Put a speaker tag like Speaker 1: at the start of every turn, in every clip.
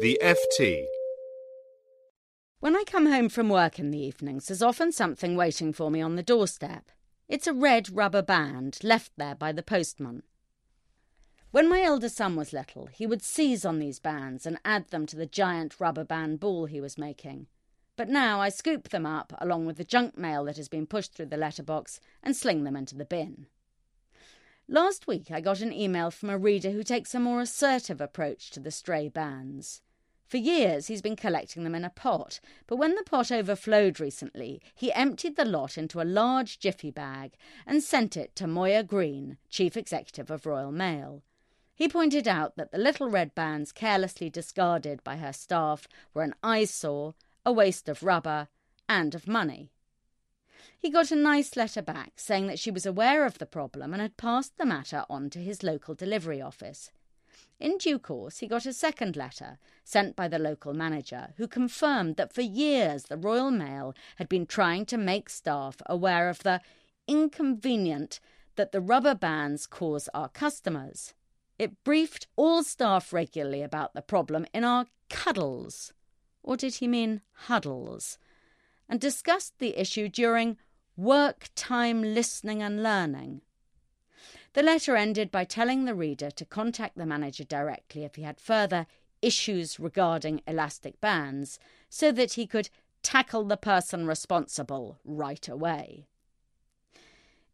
Speaker 1: The FT.
Speaker 2: When I come home from work in the evenings, there's often something waiting for me on the doorstep. It's a red rubber band left there by the postman. When my elder son was little, he would seize on these bands and add them to the giant rubber band ball he was making. But now I scoop them up along with the junk mail that has been pushed through the letterbox and sling them into the bin. Last week I got an email from a reader who takes a more assertive approach to the stray bands. For years he's been collecting them in a pot, but when the pot overflowed recently, he emptied the lot into a large jiffy bag and sent it to Moya Greene, chief executive of Royal Mail. He pointed out that the little red bands carelessly discarded by her staff were an eyesore, a waste of rubber, and of money. He got a nice letter back saying that she was aware of the problem and had passed the matter on to his local delivery office. In due course, he got a second letter sent by the local manager, who confirmed that for years the Royal Mail had been trying to make staff aware of the inconvenient that the rubber bands cause our customers. It briefed all staff regularly about the problem in our cuddles, or did he mean huddles, and discussed the issue during work time listening and learning. The letter ended by telling the reader to contact the manager directly if he had further issues regarding elastic bands so that he could tackle the person responsible right away.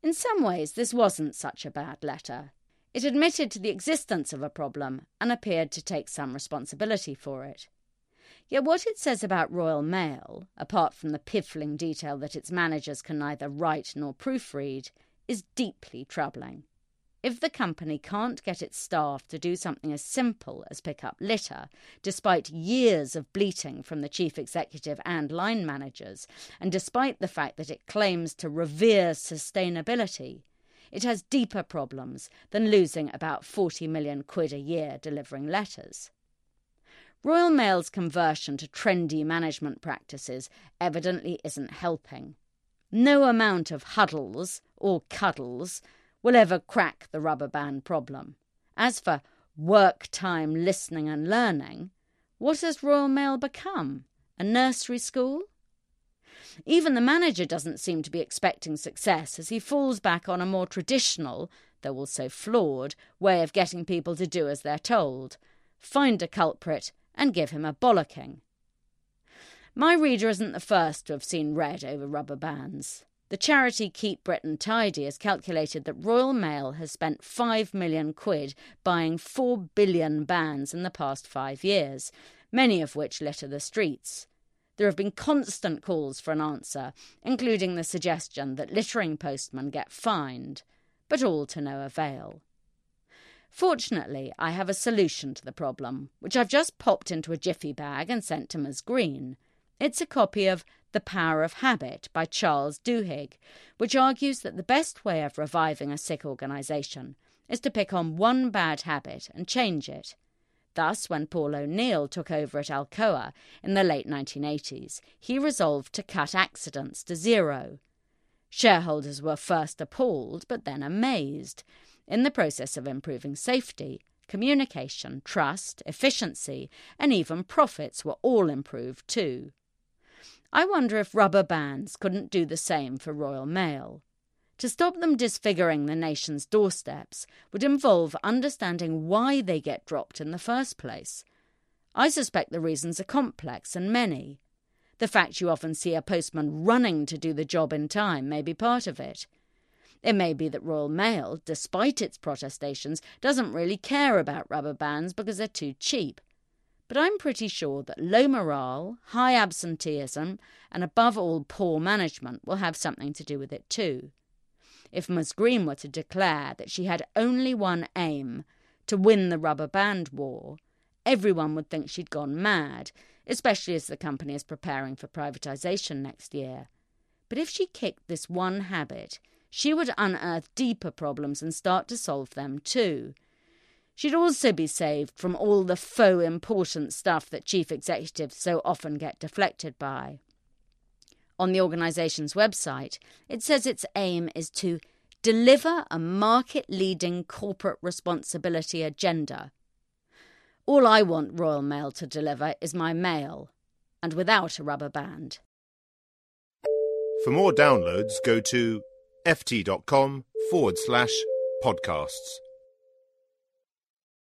Speaker 2: In some ways, this wasn't such a bad letter. It admitted to the existence of a problem and appeared to take some responsibility for it. Yet what it says about Royal Mail, apart from the piffling detail that its managers can neither write nor proofread, is deeply troubling. If the company can't get its staff to do something as simple as pick up litter, despite years of bleating from the chief executive and line managers, and despite the fact that it claims to revere sustainability, it has deeper problems than losing about 40 million quid a year delivering letters. Royal Mail's conversion to trendy management practices evidently isn't helping. No amount of huddles or cuddles will ever crack the rubber band problem. As for work time listening and learning, what has Royal Mail become? A nursery school? Even the manager doesn't seem to be expecting success as he falls back on a more traditional, though also flawed, way of getting people to do as they're told find a culprit and give him a bollocking. My reader isn't the first to have seen red over rubber bands. The charity Keep Britain Tidy has calculated that Royal Mail has spent 5 million quid buying 4 billion bands in the past five years, many of which litter the streets. There have been constant calls for an answer, including the suggestion that littering postmen get fined, but all to no avail. Fortunately, I have a solution to the problem, which I've just popped into a jiffy bag and sent to Ms. Greene. It's a copy of The Power of Habit by Charles Duhigg, which argues that the best way of reviving a sick organisation is to pick on one bad habit and change it. Thus, when Paul O'Neill took over at Alcoa in the late 1980s, he resolved to cut accidents to zero. Shareholders were first appalled, but then amazed. In the process of improving safety, communication, trust, efficiency, and even profits were all improved too. I wonder if rubber bands couldn't do the same for Royal Mail. To stop them disfiguring the nation's doorsteps would involve understanding why they get dropped in the first place. I suspect the reasons are complex and many. The fact you often see a postman running to do the job in time may be part of it. It may be that Royal Mail, despite its protestations, doesn't really care about rubber bands because they're too cheap. But I'm pretty sure that low morale, high absenteeism, and above all poor management will have something to do with it too. If Miss Greene were to declare that she had only one aim to win the rubber band war, everyone would think she'd gone mad, especially as the company is preparing for privatisation next year. But if she kicked this one habit, she would unearth deeper problems and start to solve them too. She'd also be saved from all the faux important stuff that chief executives so often get deflected by. On the organisation's website, it says its aim is to deliver a market leading corporate responsibility agenda. All I want Royal Mail to deliver is my mail, and without a rubber band.
Speaker 1: For more downloads, go to ft.com forward slash podcasts.